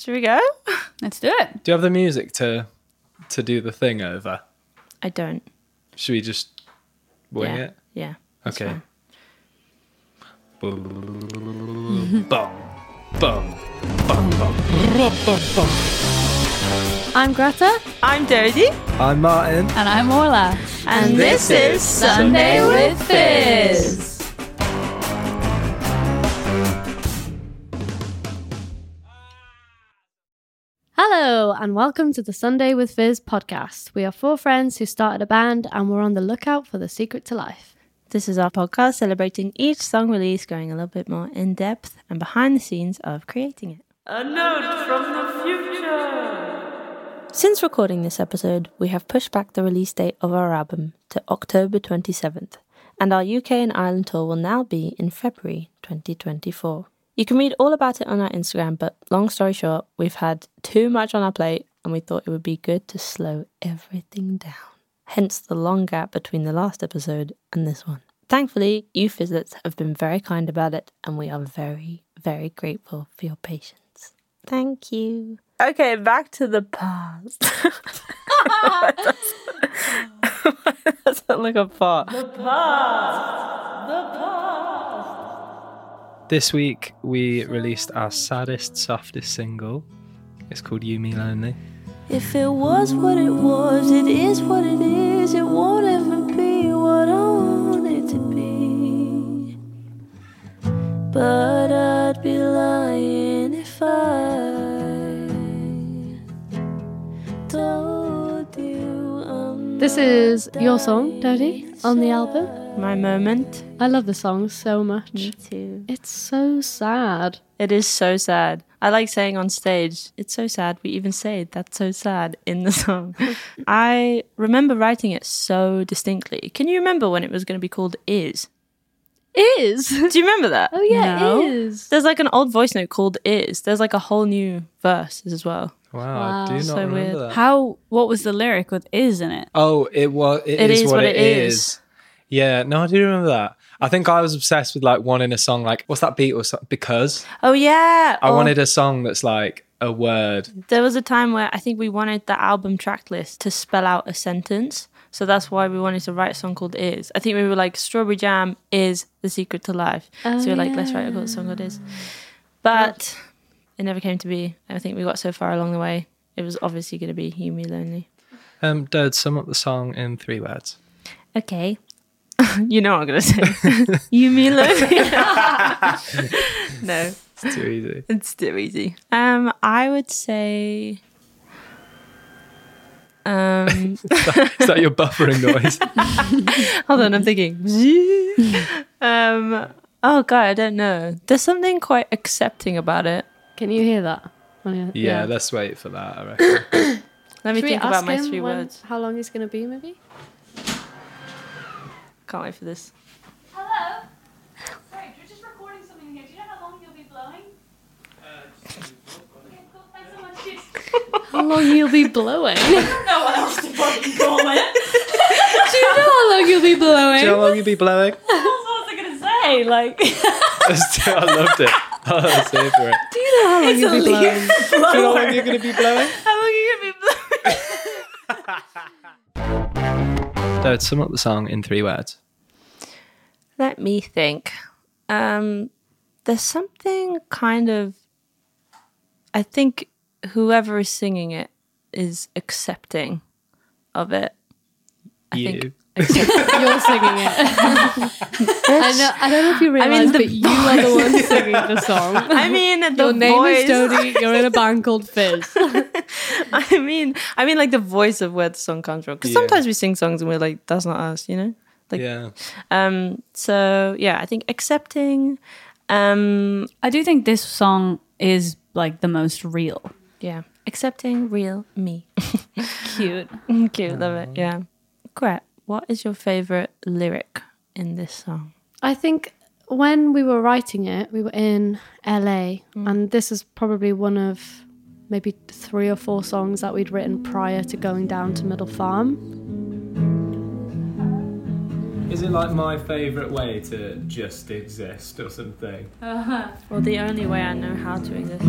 Should we go? Let's do it. Do you have the music to to do the thing over? I don't. Should we just wing yeah. it? Yeah. Okay. fine. Bum, bum, bum, bum, bum. I'm Greta. I'm Dodie. I'm Martin. And I'm Orla. And, this is Sunday with Fizz. Hello, and welcome to the Sunday with Fizz podcast. We are four friends who started a band and we're on the lookout for the secret to life. This is our podcast celebrating each song release, going a little bit more in depth and behind the scenes of creating it. A note from the future. Since recording this episode, we have pushed back the release date of our album to October 27th, and our UK and Ireland tour will now be in February 2024. You can read all about it on our Instagram, but long story short, we've had too much on our plate and we thought it would be good to slow everything down. Hence the long gap between the last episode and this one. Thankfully, you Fizzlets have been very kind about it, and we are very, very grateful for your patience. Thank you. Okay, back to the past. That's not like a part. This week we released our saddest, softest single. It's called You Me Lonely. If it was what it was, it is what it is. It won't ever be what I want it to be. But I'd be lying if I told you I'm This is your song, Dodie, on the album. my moment. I love the song so much. Me too. It's so sad. It is so sad. I like saying on stage, it's so sad. We even say that's so sad in the song. I remember writing it so distinctly. Can you remember when it was going to be called Is? Is. Do you remember that? Oh yeah, No. it is. There's like an old voice note called Is. There's like a whole new verse as well. Wow, I do Wow. not So remember weird. that. How? What was the lyric with "is" in it? Oh, it was. It is what it is. Yeah, no, I do remember that. I think I was obsessed with like wanting a song like what's that beat or something? Because Oh yeah. I Oh, wanted a song that's like a word. There was a time where I think we wanted the album track list to spell out a sentence. So that's why we wanted to write a song called Is. I think we were like, Strawberry Jam is the secret to life. so we are like, let's write a song called Is. But it never came to be. I think we got so far along the way. It was obviously going to be You Me Lonely. Um, Dad, sum up the song in three words. Okay. you know what I'm going to say. You Me Lonely. no, It's too easy. it's too easy. Um, I would say. Um, Is that your buffering noise? Hold on, I'm thinking. um. Oh god, I don't know. There's something quite accepting about it. Can you hear that? Oh, yeah. yeah, let's wait for that. I reckon. Let me Should think about my three when- words. How long he's going to be, maybe? Can't wait for this. Hello? Sorry, we're just recording something here. Do you know how long you'll be blowing? Uh, okay, cool. Thanks so much. Cheers. How long you'll be blowing? Do I don't know what else to fucking call it. you know how long you'll be blowing? Do you know how long you'll be blowing? what was I gonna say? Like, I loved it. Oh, let's hear for it. Do you know how long you'll be blowing? Do you know how long you're going to be blowing? How long are you gonna be blowing? Dad, sum up the song in three words. Let me think. Um, there's something kind of. I think whoever is singing it is accepting of it. I you. think You're singing it. I know. I don't know if you realize, mean, the but you are the one singing the song. I mean, the Your name voice. is Dodie. You're in a band called Fizz. I mean, I mean, like the voice of where the song comes from. Because Yeah. sometimes we sing songs and we're like, "That's not us," you know. Like, yeah. um. So yeah, I think accepting. Um. I do think this song is like the most real. Yeah, accepting real me. Cute. Cute, love it. Yeah. Great. What is your favorite lyric in this song? I think when we were writing it, we were in LA, and this is probably one of maybe three or four songs that we'd written prior to going down to Middle Farm. Is it like my favourite way to just exist or something? Uh-huh. Well, the only way I know how to exist.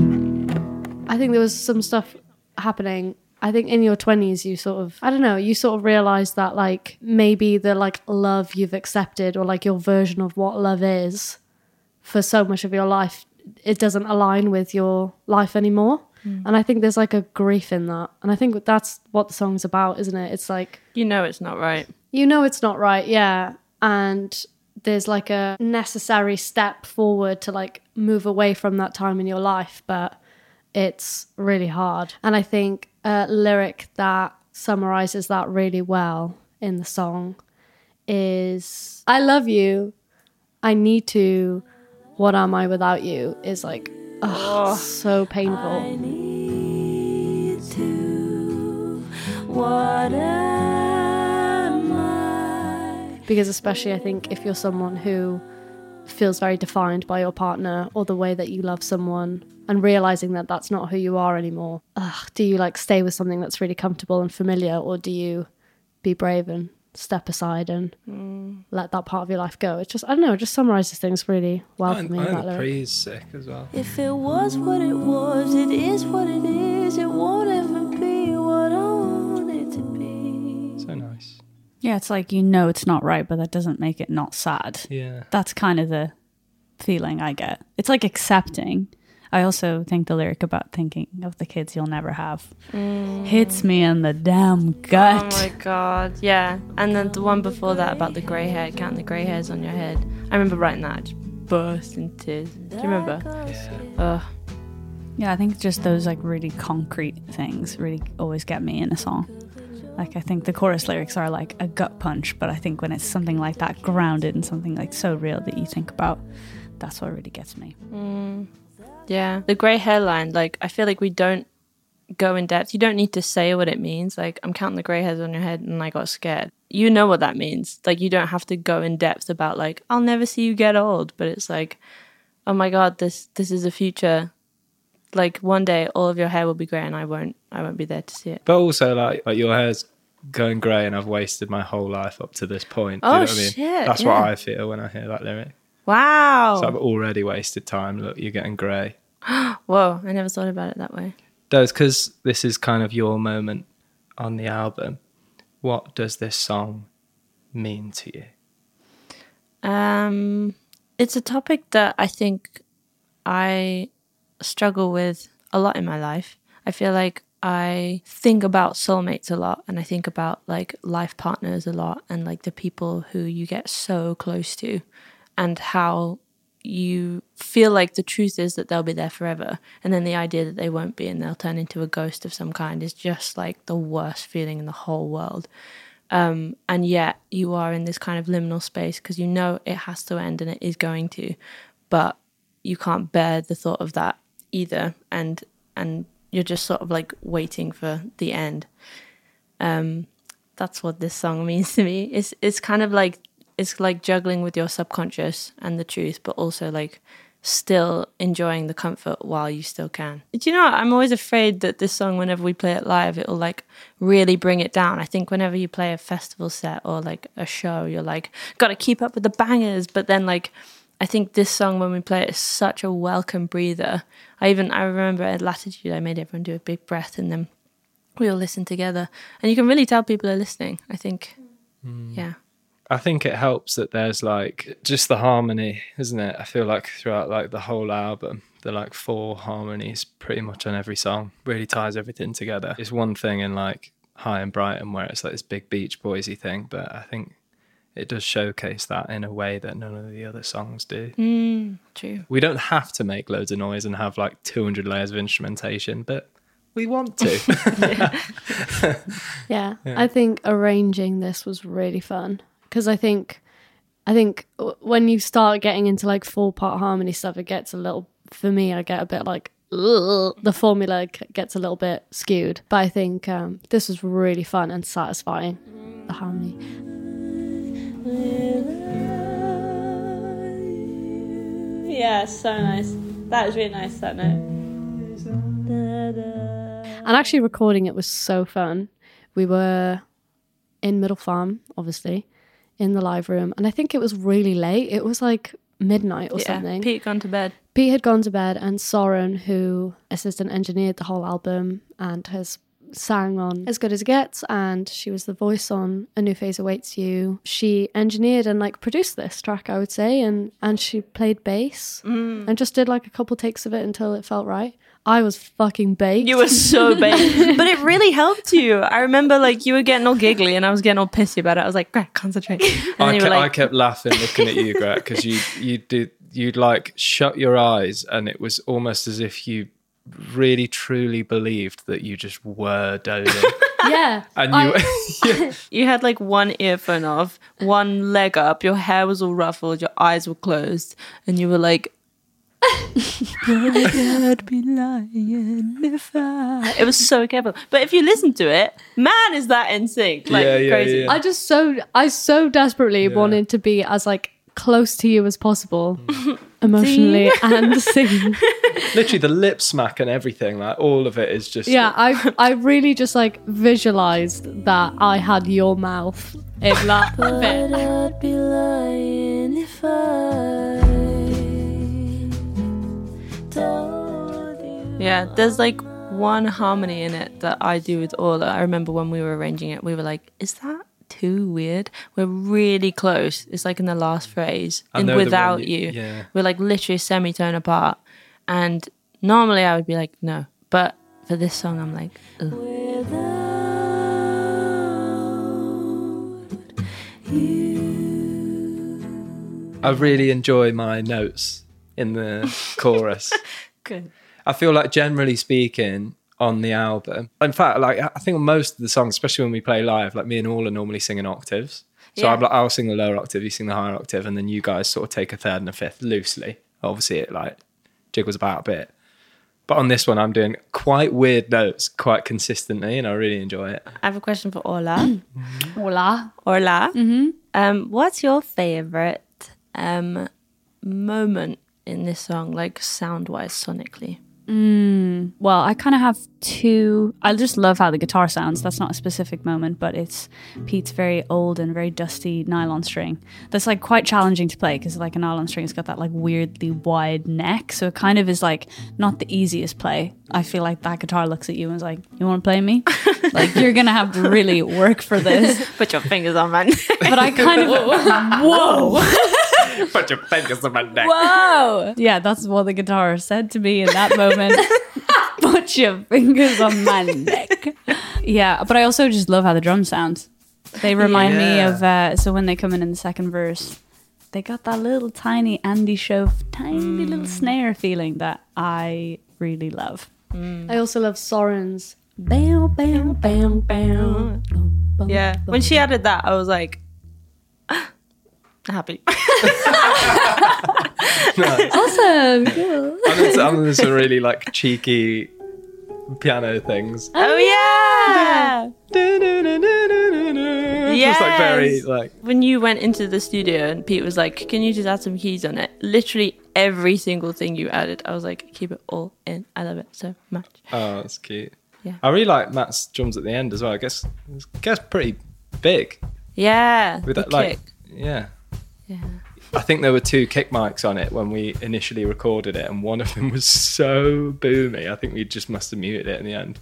I think there was some stuff happening. I think in your 20s, you sort of, I don't know, you sort of realize that like maybe the like love you've accepted or like your version of what love is for so much of your life, it doesn't align with your life anymore. Mm. And I think there's like a grief in that. And I think that's what the song's about, isn't it? It's like, You know it's not right. you know it's not right, yeah. And there's like a necessary step forward to like move away from that time in your life, but it's really hard. And I think a lyric that summarizes that really well in the song is I love you. I need to. What am I without you? Is like oh, so painful. Because especially I think if you're someone who feels very defined by your partner or the way that you love someone and realizing that that's not who you are anymore. Ugh, do you like stay with something that's really comfortable and familiar or do you be brave and step aside and mm. let that part of your life go? It just I don't know, it just summarizes things really well I, for me. I that the pre is sick as well. If it was what it was, it is what it is. It won't ever be what I want it to be. So nice. Yeah, it's like you know it's not right, but that doesn't make it not sad. Yeah. That's kind of the feeling I get. It's like accepting. I also think the lyric about thinking of the kids you'll never have mm. hits me in the damn gut. Oh my god, yeah. And then the one before that about the grey hair, counting the grey hairs on your head. I remember writing that, I just burst into tears. Do you remember? Ugh. Yeah, I think just those like really concrete things really always get me in a song. Like I think the chorus lyrics are like a gut punch, but I think when it's something like that grounded in something like so real that you think about, that's what really gets me. Mm. Yeah. The grey hairline, like, I feel like we don't go in depth. You don't need to say what it means. Like, I'm counting the grey hairs on your head and I got scared. You know what that means. Like, you don't have to go in depth about, like, I'll never see you get old. But it's like, oh my God, this this is a future. Like, one day all of your hair will be grey and I won't, I won't be there to see it. But also, like, like your hair's going grey, and I've wasted my whole life up to this point. Oh, you know what I mean? shit, That's yeah. what I feel when I hear that lyric. Wow. So I've already wasted time. Look, you're getting grey. Whoa, I never thought about it that way. Does because this is kind of your moment on the album. What does this song mean to you? Um, it's a topic that I think I struggle with a lot in my life. I feel like I think about soulmates a lot and I think about like life partners a lot and like the people who you get so close to and how you feel like the truth is that they'll be there forever and then the idea that they won't be and they'll turn into a ghost of some kind is just like the worst feeling in the whole world um, and yet you are in this kind of liminal space because you know it has to end and it is going to, but you can't bear the thought of that either, and and you're just sort of like waiting for the end. Um, that's what this song means to me. It's it's kind of like it's like juggling with your subconscious and the truth, but also like still enjoying the comfort while you still can. Do you know what? I'm always afraid that this song, whenever we play it live, it'll like really bring it down. I think whenever you play a festival set or like a show, you're like, gotta keep up with the bangers. But then like I think this song when we play it is such a welcome breather. I even I remember at Latitude I made everyone do a big breath and then we all listened together. And you can really tell people are listening. I think hmm. yeah. I think it helps that there's like just the harmony, isn't it? I feel like throughout like the whole album, the like four harmonies pretty much on every song really ties everything together. It's one thing in like High and Brighton where it's like this big Beach Boysy thing, but I think it does showcase that in a way that none of the other songs do. Mm, true. We don't have to make loads of noise and have like 200 layers of instrumentation, but we want to. Yeah, I think arranging this was really fun because I think, I think when you start getting into like four part harmony stuff, it gets a little. For me, I get a bit like "Ugh," the formula gets a little bit skewed. But I think um, this was really fun and satisfying. The harmony. Yeah, so nice. That was really nice, that note. And actually, recording it was so fun. We were in Middle Farm, obviously, in the live room, and I think it was really late. It was like midnight or Yeah. something. Pete had gone to bed. Pete had gone to bed, and Soren, who assistant engineered the whole album and has sang on As Good as It Gets, and she was the voice on A New Phase Awaits You. She engineered and like produced this track, I would say, and and she played bass mm. and just did like a couple takes of it until it felt right. I was fucking baked. You were so big, but it really helped you. I remember like you were getting all giggly and I was getting all pissy about it. I was like, Greg, concentrate. And I, ke- were I kept laughing looking at you, Gret, because you you did you'd like shut your eyes and it was almost as if you really truly believed that you just were dozing. yeah. And you yeah. you had like one earphone off, one leg up, your hair was all ruffled, your eyes were closed, and you were like, I'd be lying if I. It was so careful. But if you listen to it, man, is that in sync? Like Yeah, yeah, crazy. yeah. I just so I so desperately Yeah. wanted to be as like close to you as possible mm. emotionally and sing. Literally the lip smack and everything, like all of it is just Yeah, I I really just like visualized that I had your mouth in that But bit. I'd be lying if I told you. Yeah, there's like one harmony in it that I do with Orla. I remember when we were arranging it, we were like, is that too weird? We're really close. It's like in the last phrase. And know the one without you- you, yeah. we're like literally a semitone apart. And normally I would be like, no. But for this song, I'm like. I really enjoy my notes in the chorus. good. I feel like generally speaking on the album, in fact, like I think on most of the songs, especially when we play live, like me and Orla normally sing in octaves. So Yeah. I'm like, I'll sing the lower octave, you sing the higher octave, and then you guys sort of take a third and a fifth loosely. Obviously, it like jiggles about a bit. But on this one, I'm doing quite weird notes quite consistently, and I really enjoy it. I have a question for Orla. Hola. Orla, um, what's your favorite um, moment in this song, like sound wise, sonically? Mm, well, I kind of have two. I just love how the guitar sounds. That's not a specific moment, but it's Pete's very old and very dusty nylon string. That's like quite challenging to play because like a nylon string has got that like weirdly wide neck, so it kind of is like not the easiest play. I feel like that guitar looks at you and is like, "You want to play me? like you're gonna have to really work for this." Put your fingers on, man. But I kind of whoa. Put your fingers on my neck. Whoa! Yeah, that's what the guitar said to me in that moment. Put your fingers on my neck. Yeah, but I also just love how the drums sound. They remind me of uh, so when they come in in the second verse, they got that little tiny Andy Shauf, tiny little snare feeling that I really love. I also love Soren's bam bam bam bam. yeah. When she added that, I was like, happy. Awesome. Cool. And it's, and there's some really like cheeky piano things. oh, yeah. Just like very like When you went into the studio and Pete was like, can you just add some keys on it? Literally every single thing you added, I was like, keep it all in. I love it so much. oh, that's cute. Yeah. I really like Matt's drums at the end as well. I guess I guess pretty big Yeah. with that like kick. yeah. Yeah. I think there were two kick mics on it when we initially recorded it, and one of them was so boomy. I think we just must have muted it in the end.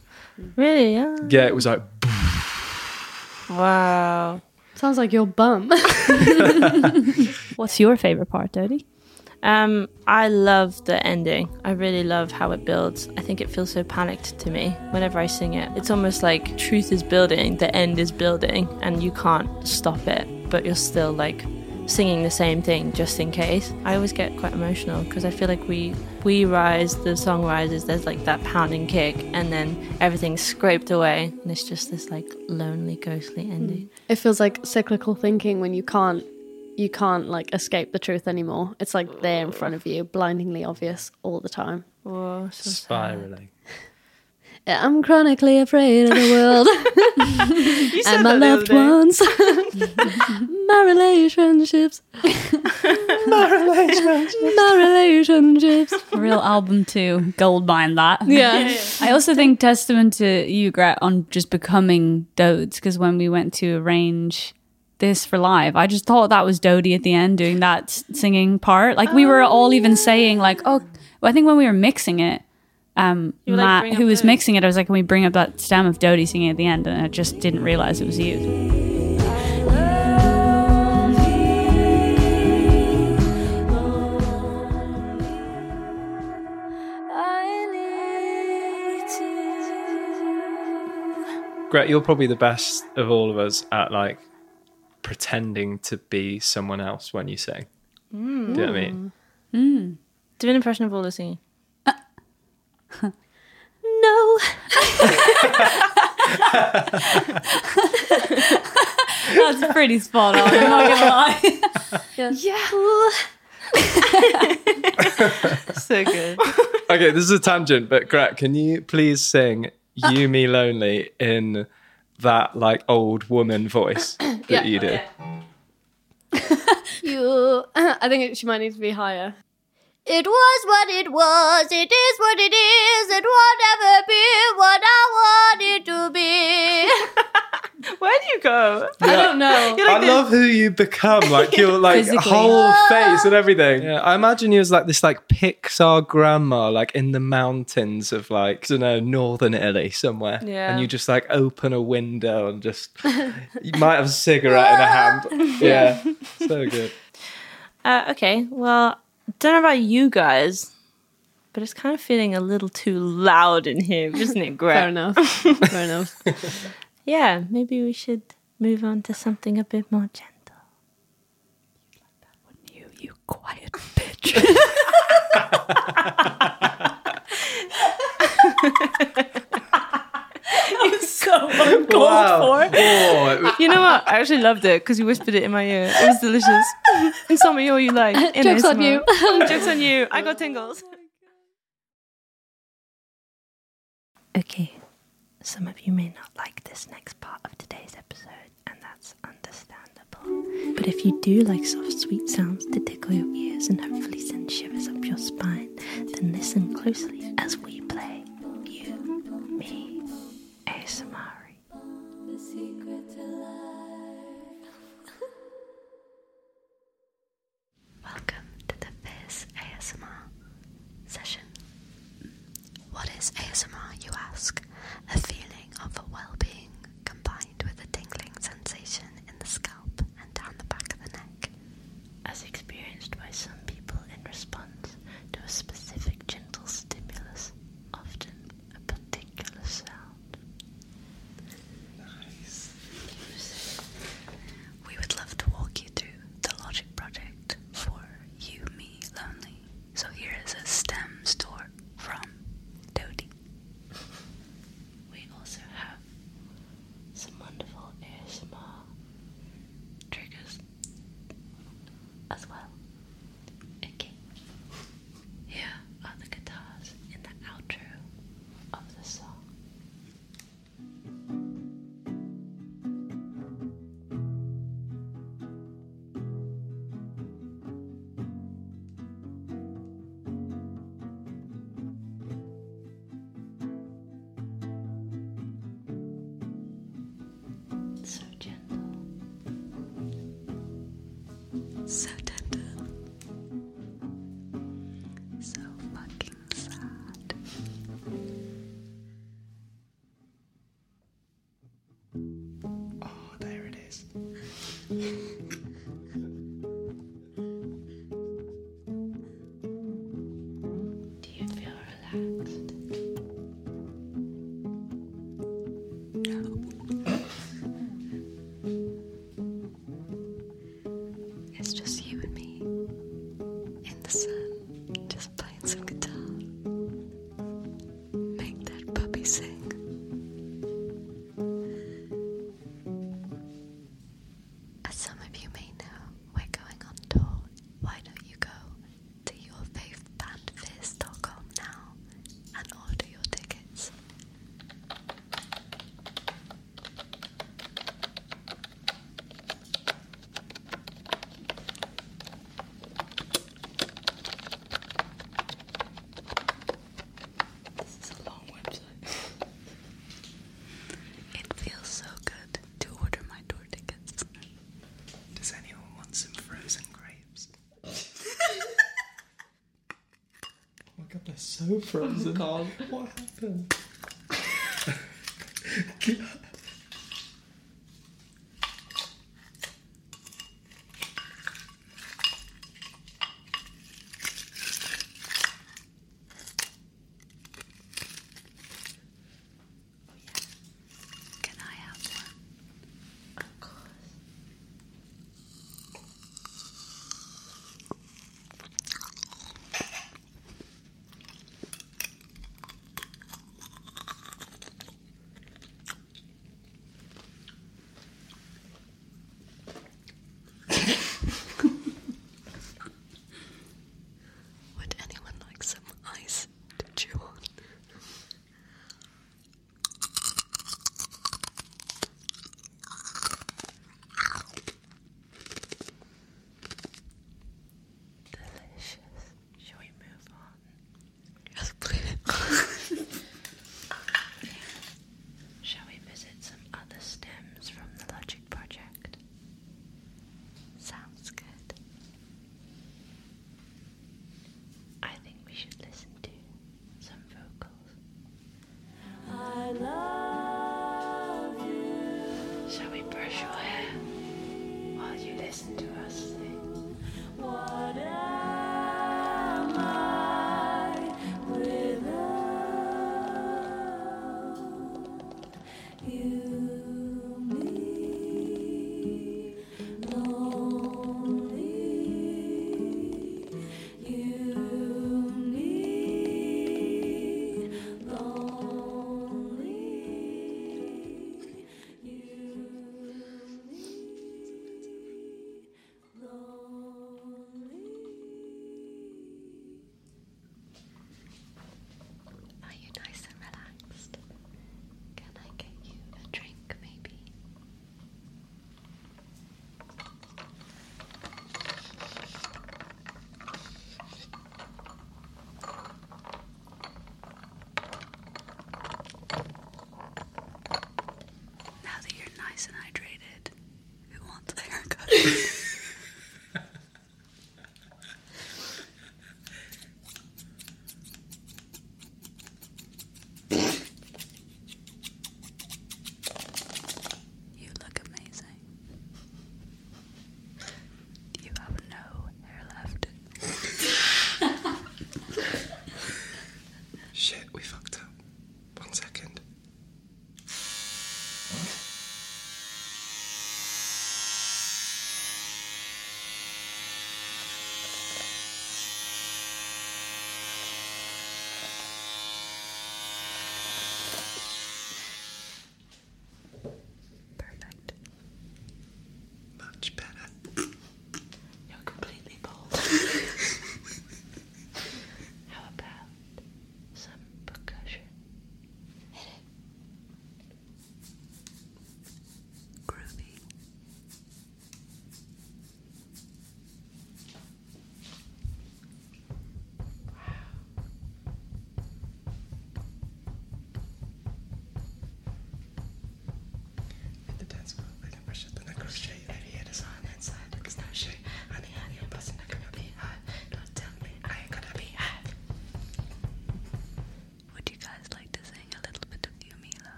Really? Yeah. Yeah, it was like Wow. Sounds like your bum. What's your favorite part, Dodie? Um, I love the ending. I really love how it builds. I think it feels so panicked to me whenever I sing it. It's almost like truth is building, the end is building, and you can't stop it, but you're still like singing the same thing just in case. I always get quite emotional because I feel like we we rise, the song rises. There's like that pounding kick, and then everything's scraped away, and it's just this like lonely, ghostly mm. ending. it feels like cyclical thinking when you can't you can't like escape the truth anymore. It's like there in front of you, blindingly obvious all the time. Oh, so sad. spiraling. I'm chronically afraid of the world and my loved ones, my relationships, my relationships. my relationships. Real album two, gold mine that. Yeah. I also think testament to you, Gret, on just becoming Dodes, because when we went to arrange this for live, I just thought that was Dodie at the end doing that singing part. Like we were all even saying, like, oh, I think when we were mixing it, um, You like, Matt, who was Dodie." mixing it, I was like, "Can we bring up that stem of Dodie singing at the end?" And I just didn't realize it was you. Gret, you're probably the best of all of us at like pretending to be someone else when you sing. Do you know what I mean? Do an impression of all the singing. No. That's pretty spot on. I'm not gonna lie. Yeah. So good. Okay, this is a tangent, but Gret, can you please sing ah. "You Me Lonely" in that like old woman voice that Yeah. you do? You. I think it, she might need to be higher. It was what it was. It is what it is. It won't ever be what I want it to be. Where do you go? I don't know. Like I this- love who you become, like your like Physically. whole face and everything. Yeah, I imagine you as like this like Pixar grandma, like in the mountains of like I don't know northern Italy somewhere. Yeah. and you just like open a window and just you might have a cigarette in a hand. Yeah, so good. Uh, okay, well, don't know about you guys, but it's kind of feeling a little too loud in here, isn't it, Greg? Fair enough. Fair enough. Yeah, maybe we should move on to something a bit more gentle. You, you quiet bitch. so uncalled Wow. Oh, You know what? I actually loved it because you whispered it in my ear. It was delicious. and tell me all you like. in Joke's on ASMR. you. Joke's on you. I got tingles. Okay, some of you may not like this next part of today's episode, and that's understandable. But if you do like soft, sweet sounds to tickle your ears and hopefully send shivers up your spine, then listen closely as we play You, Me, ASMR. Welcome to the Fizz ASMR session. Mm. What is ASMR, you ask? A feeling of well being まし。So frozen. God. What happened?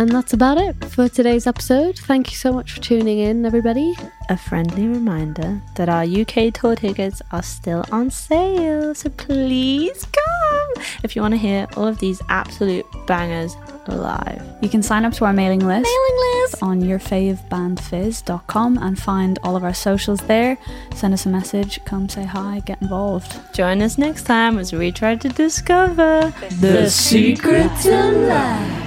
And that's about it for today's episode. Thank you so much for tuning in, everybody. A friendly reminder that our UK tour tickets are still on sale, so please come if you want to hear all of these absolute bangers live. You can sign up to our mailing list, Mailing list! on yourfavebandfizz.com and find all of our socials there. Send us a message, come say hi, get involved. Join us next time as we try to discover The secret to life.